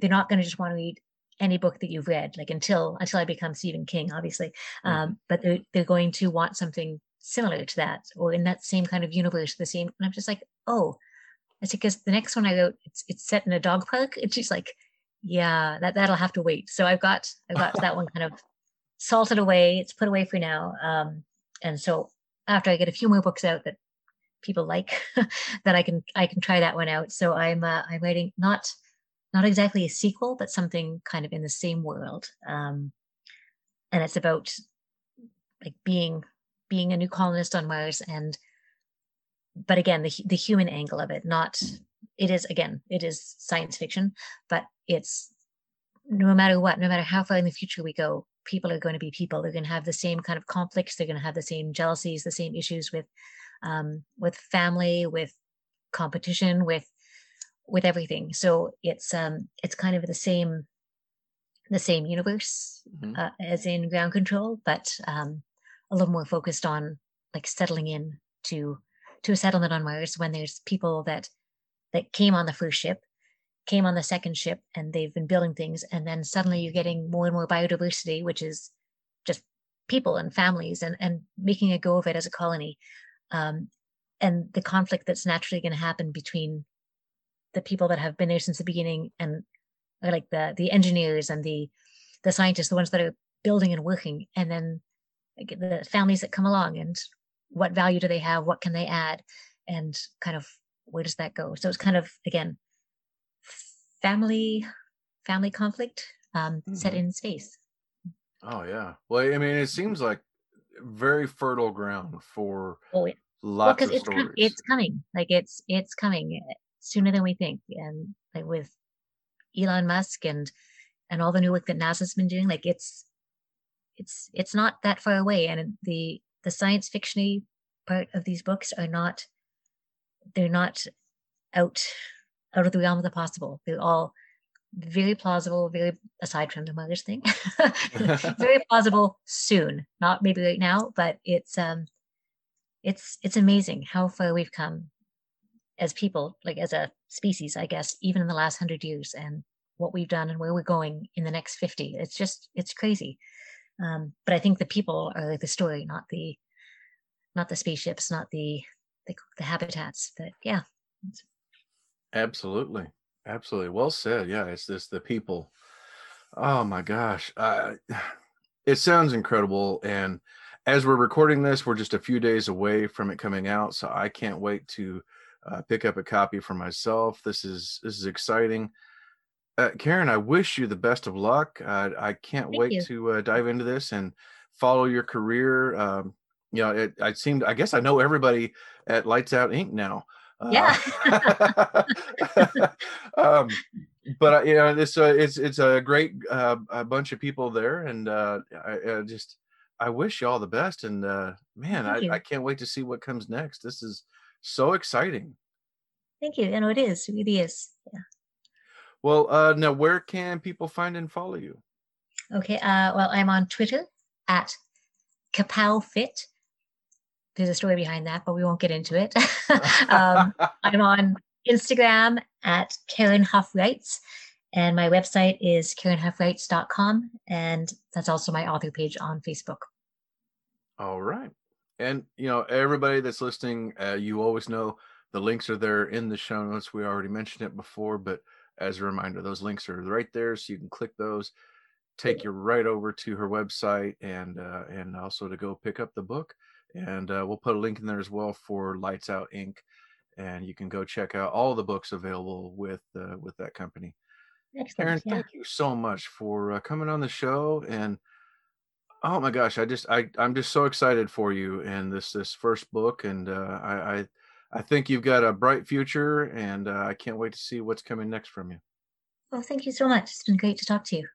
they're not going to just want to read any book that you've read, like until until I become Stephen King, obviously. Mm-hmm. Um, but they're they're going to want something similar to that or in that same kind of universe, the same. And I'm just like, oh, I said because the next one I wrote, it's it's set in a dog park. And she's like, yeah, that that'll have to wait. So I've got I've got that one kind of salted away. It's put away for now. Um, and so after I get a few more books out that people like, that I can I can try that one out. So I'm uh, I'm writing not not exactly a sequel, but something kind of in the same world. Um, and it's about like being being a new colonist on Mars and but again the the human angle of it not it is again it is science fiction but it's no matter what no matter how far in the future we go people are going to be people they're going to have the same kind of conflicts they're going to have the same jealousies the same issues with um, with family with competition with with everything. So it's um it's kind of the same the same universe mm-hmm. uh, as in ground control, but um, a little more focused on like settling in to to a settlement on Mars when there's people that that came on the first ship, came on the second ship, and they've been building things, and then suddenly you're getting more and more biodiversity, which is just people and families, and and making a go of it as a colony, um, and the conflict that's naturally going to happen between the people that have been there since the beginning and like the the engineers and the the scientists the ones that are building and working and then the families that come along and what value do they have what can they add and kind of where does that go so it's kind of again family family conflict um, mm-hmm. set in space oh yeah well i mean it seems like very fertile ground for oh, yeah. lots well, of it's stories. Com- it's coming like it's it's coming sooner than we think. And like with Elon Musk and and all the new work that NASA's been doing, like it's it's it's not that far away. And the the science fictiony part of these books are not they're not out out of the realm of the possible. They're all very plausible, very aside from the mother's thing, very plausible soon. Not maybe right now, but it's um it's it's amazing how far we've come as people, like as a species, I guess, even in the last hundred years and what we've done and where we're going in the next 50. It's just, it's crazy. Um, but I think the people are like the story, not the, not the spaceships, not the, the, the habitats, but yeah. Absolutely. Absolutely. Well said. Yeah. It's this, the people. Oh my gosh. Uh, it sounds incredible. And as we're recording this, we're just a few days away from it coming out. So I can't wait to, uh, pick up a copy for myself. This is this is exciting. Uh, Karen, I wish you the best of luck. Uh, I can't Thank wait you. to uh, dive into this and follow your career. Um, you know, it, I seem, I guess I know everybody at Lights Out Ink. now. Yeah. um, but uh, you know, it's a, it's, it's a great uh, a bunch of people there. And I, I, just, I wish you all the best. And man, I, I can't wait to see what comes next. This is, so exciting. Thank you. And it is, it is. Yeah. Well, uh, now where can people find and follow you? Okay. Uh, well, I'm on Twitter at Kapow Fit. There's a story behind that, but we won't get into it. um, I'm on Instagram at Karen Hough Writes, and my website is karenhoughwrites.com, and that's also my author page on Facebook. All right and you know everybody that's listening uh, you always know the links are there in the show notes we already mentioned it before but as a reminder those links are right there so you can click those take you right over to her website and uh, and also to go pick up the book and uh, we'll put a link in there as well for lights out ink. And you can go check out all the books available with uh, with that company. Excellent, Aaron, yeah. thank you so much for uh, coming on the show and Oh my gosh, I just I I'm just so excited for you and this this first book, and uh, I, I I think you've got a bright future, and uh, I can't wait to see what's coming next from you. Well, thank you so much. It's been great to talk to you.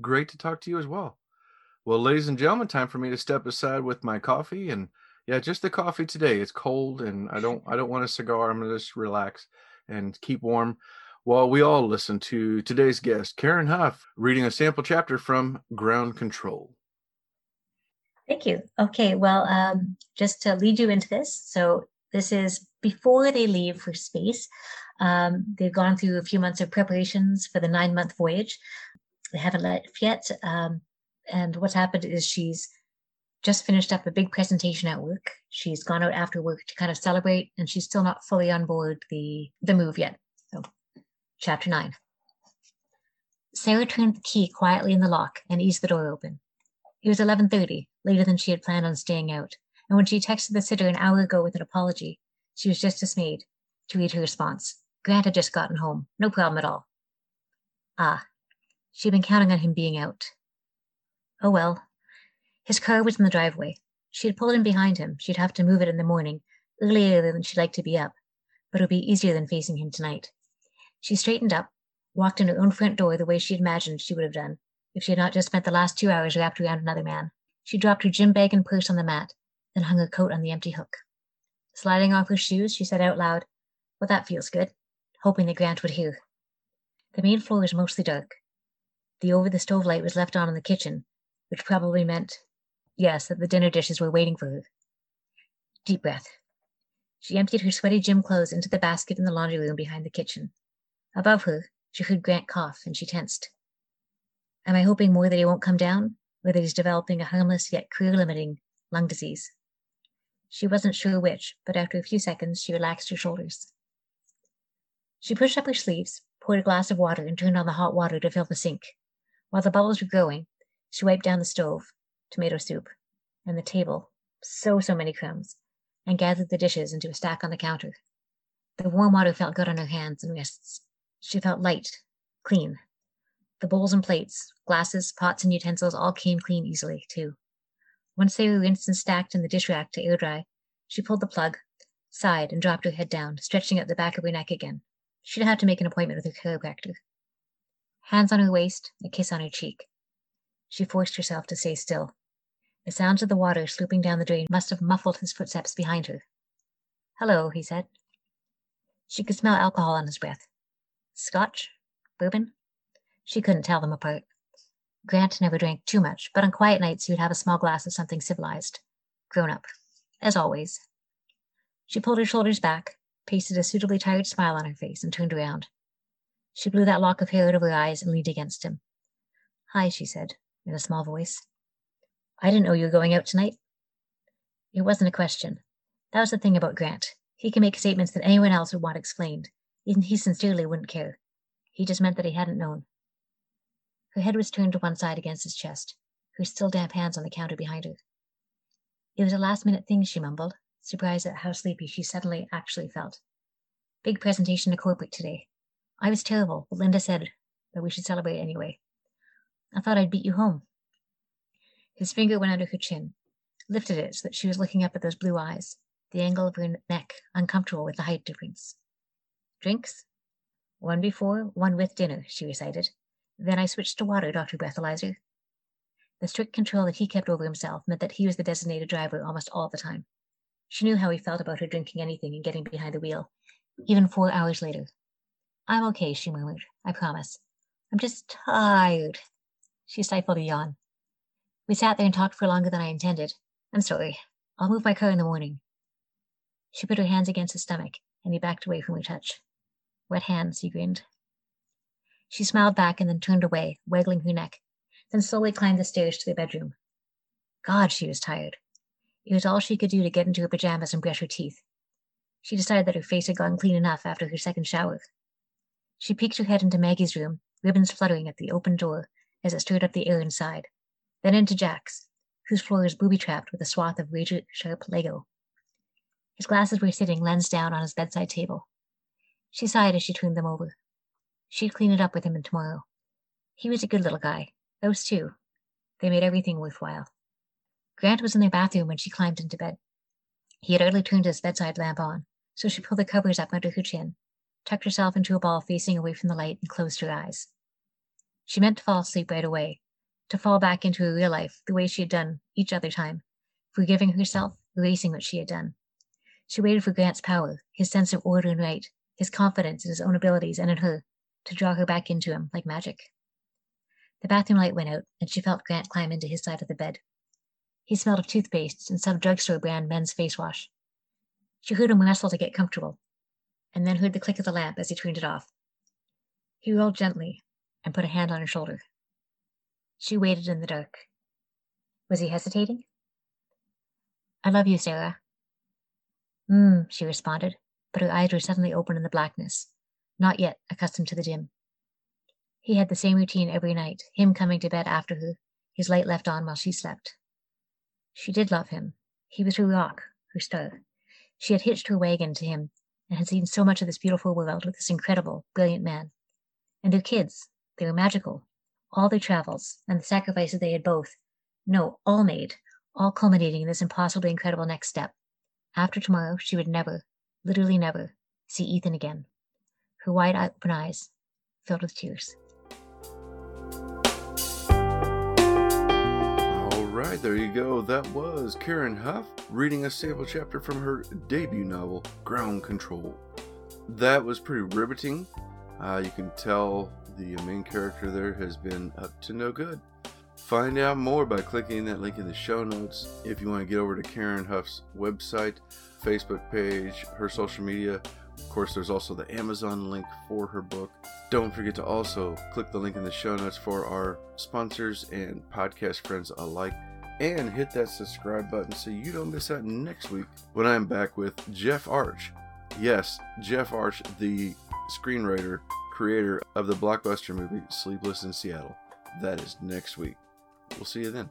Great to talk to you as well. Well, ladies and gentlemen, time for me to step aside with my coffee and yeah, just the coffee today. It's cold and I don't I don't want a cigar. I'm gonna just relax and keep warm while we all listen to today's guest, Karen Hough, reading a sample chapter from Ground Control. Thank you. Okay, well, um, just to lead you into this, so this is before they leave for space. Um, they've gone through a few months of preparations for the nine month voyage. They haven't left yet. Um, and what's happened is she's just finished up a big presentation at work. She's gone out after work to kind of celebrate, and she's still not fully on board the the move yet. So, chapter nine. Sarah turned the key quietly in the lock and eased the door open. It was 11:30, later than she had planned on staying out, and when she texted the sitter an hour ago with an apology, she was just dismayed to read her response. Grant had just gotten home. No problem at all. Ah, she'd been counting on him being out. Oh well. His car was in the driveway. She had pulled in behind him. She'd have to move it in the morning, earlier than she'd like to be up, but it would be easier than facing him tonight. She straightened up, walked in her own front door the way she imagined she would have done if she had not just spent the last two hours wrapped around another man. She dropped her gym bag and purse on the mat, then hung her coat on the empty hook. Sliding off her shoes, she said out loud, Well, that feels good, hoping that Grant would hear. The main floor was mostly dark. The over the stove light was left on in the kitchen, which probably meant, yes, that the dinner dishes were waiting for her. Deep breath. She emptied her sweaty gym clothes into the basket in the laundry room behind the kitchen. Above her, she heard Grant cough, and she tensed. Am I hoping more that he won't come down, or that he's developing a harmless yet career-limiting lung disease? She wasn't sure which, but after a few seconds, she relaxed her shoulders. She pushed up her sleeves, poured a glass of water, and turned on the hot water to fill the sink. While the bubbles were growing, she wiped down the stove, tomato soup, and the table, so, so many crumbs, and gathered the dishes into a stack on the counter. The warm water felt good on her hands and wrists. She felt light, clean. The bowls and plates, glasses, pots, and utensils all came clean easily, too. Once they were rinsed and stacked in the dish rack to air dry, she pulled the plug, sighed, and dropped her head down, stretching out the back of her neck again. She'd have to make an appointment with her chiropractor. Hands on her waist, a kiss on her cheek. She forced herself to stay still. The sounds of the water slooping down the drain must have muffled his footsteps behind her. Hello, he said. She could smell alcohol on his breath. Scotch? Bourbon? She couldn't tell them apart. Grant never drank too much, but on quiet nights he would have a small glass of something civilized. Grown up. As always. She pulled her shoulders back, pasted a suitably tired smile on her face, and turned around. She blew that lock of hair out of her eyes and leaned against him. Hi, she said, in a small voice. I didn't know you were going out tonight. It wasn't a question. That was the thing about Grant. He can make statements that anyone else would want explained. Even he sincerely wouldn't care. He just meant that he hadn't known. Her head was turned to one side against his chest, her still damp hands on the counter behind her. It was a last minute thing, she mumbled, surprised at how sleepy she suddenly actually felt. Big presentation to corporate today. I was terrible, but Linda said that we should celebrate anyway. I thought I'd beat you home. His finger went under her chin, lifted it so that she was looking up at those blue eyes, the angle of her neck uncomfortable with the height difference. Drinks? One before, one with dinner, she recited. Then I switched to water, Dr. Breathalyzer. The strict control that he kept over himself meant that he was the designated driver almost all the time. She knew how he felt about her drinking anything and getting behind the wheel, even four hours later. I'm okay, she murmured. I promise. I'm just tired. She stifled a yawn. We sat there and talked for longer than I intended. I'm sorry. I'll move my car in the morning. She put her hands against his stomach, and he backed away from her touch. Wet hands, he grinned. She smiled back and then turned away, waggling her neck, then slowly climbed the stairs to the bedroom. God, she was tired. It was all she could do to get into her pajamas and brush her teeth. She decided that her face had gone clean enough after her second shower. She peeked her head into Maggie's room, ribbons fluttering at the open door as it stirred up the air inside, then into Jack's, whose floor was booby trapped with a swath of razor sharp Lego. His glasses were sitting lens down on his bedside table. She sighed as she turned them over. She'd clean it up with him tomorrow. He was a good little guy. Those two. They made everything worthwhile. Grant was in their bathroom when she climbed into bed. He had hardly turned his bedside lamp on, so she pulled the covers up under her chin, tucked herself into a ball facing away from the light, and closed her eyes. She meant to fall asleep right away, to fall back into her real life the way she had done each other time, forgiving herself, erasing what she had done. She waited for Grant's power, his sense of order and right, his confidence in his own abilities and in her, to draw her back into him like magic. The bathroom light went out, and she felt Grant climb into his side of the bed. He smelled of toothpaste and some drugstore brand men's face wash. She heard him wrestle to get comfortable, and then heard the click of the lamp as he turned it off. He rolled gently and put a hand on her shoulder. She waited in the dark. Was he hesitating? I love you, Sarah. Mm, she responded, but her eyes were suddenly open in the blackness, not yet accustomed to the dim. He had the same routine every night, him coming to bed after her, his light left on while she slept. She did love him. He was her rock, her star. She had hitched her wagon to him and had seen so much of this beautiful world with this incredible, brilliant man. And their kids, they were magical. All their travels and the sacrifices they had both, no, all made, all culminating in this impossibly incredible next step. After tomorrow, she would never, literally never, see Ethan again. Her wide open eyes filled with tears. All right, there you go. That was Karen Hough reading a sample chapter from her debut novel, Ground Control. That was pretty riveting. Uh, you can tell the main character there has been up to no good. Find out more by clicking that link in the show notes. If you want to get over to Karen Hough's website, Facebook page, her social media, of course, there's also the Amazon link for her book. Don't forget to also click the link in the show notes for our sponsors and podcast friends alike. And hit that subscribe button so you don't miss out next week when I'm back with Jeff Arch. Yes, Jeff Arch, the screenwriter creator of the blockbuster movie Sleepless in Seattle. That is next week. We'll see you then.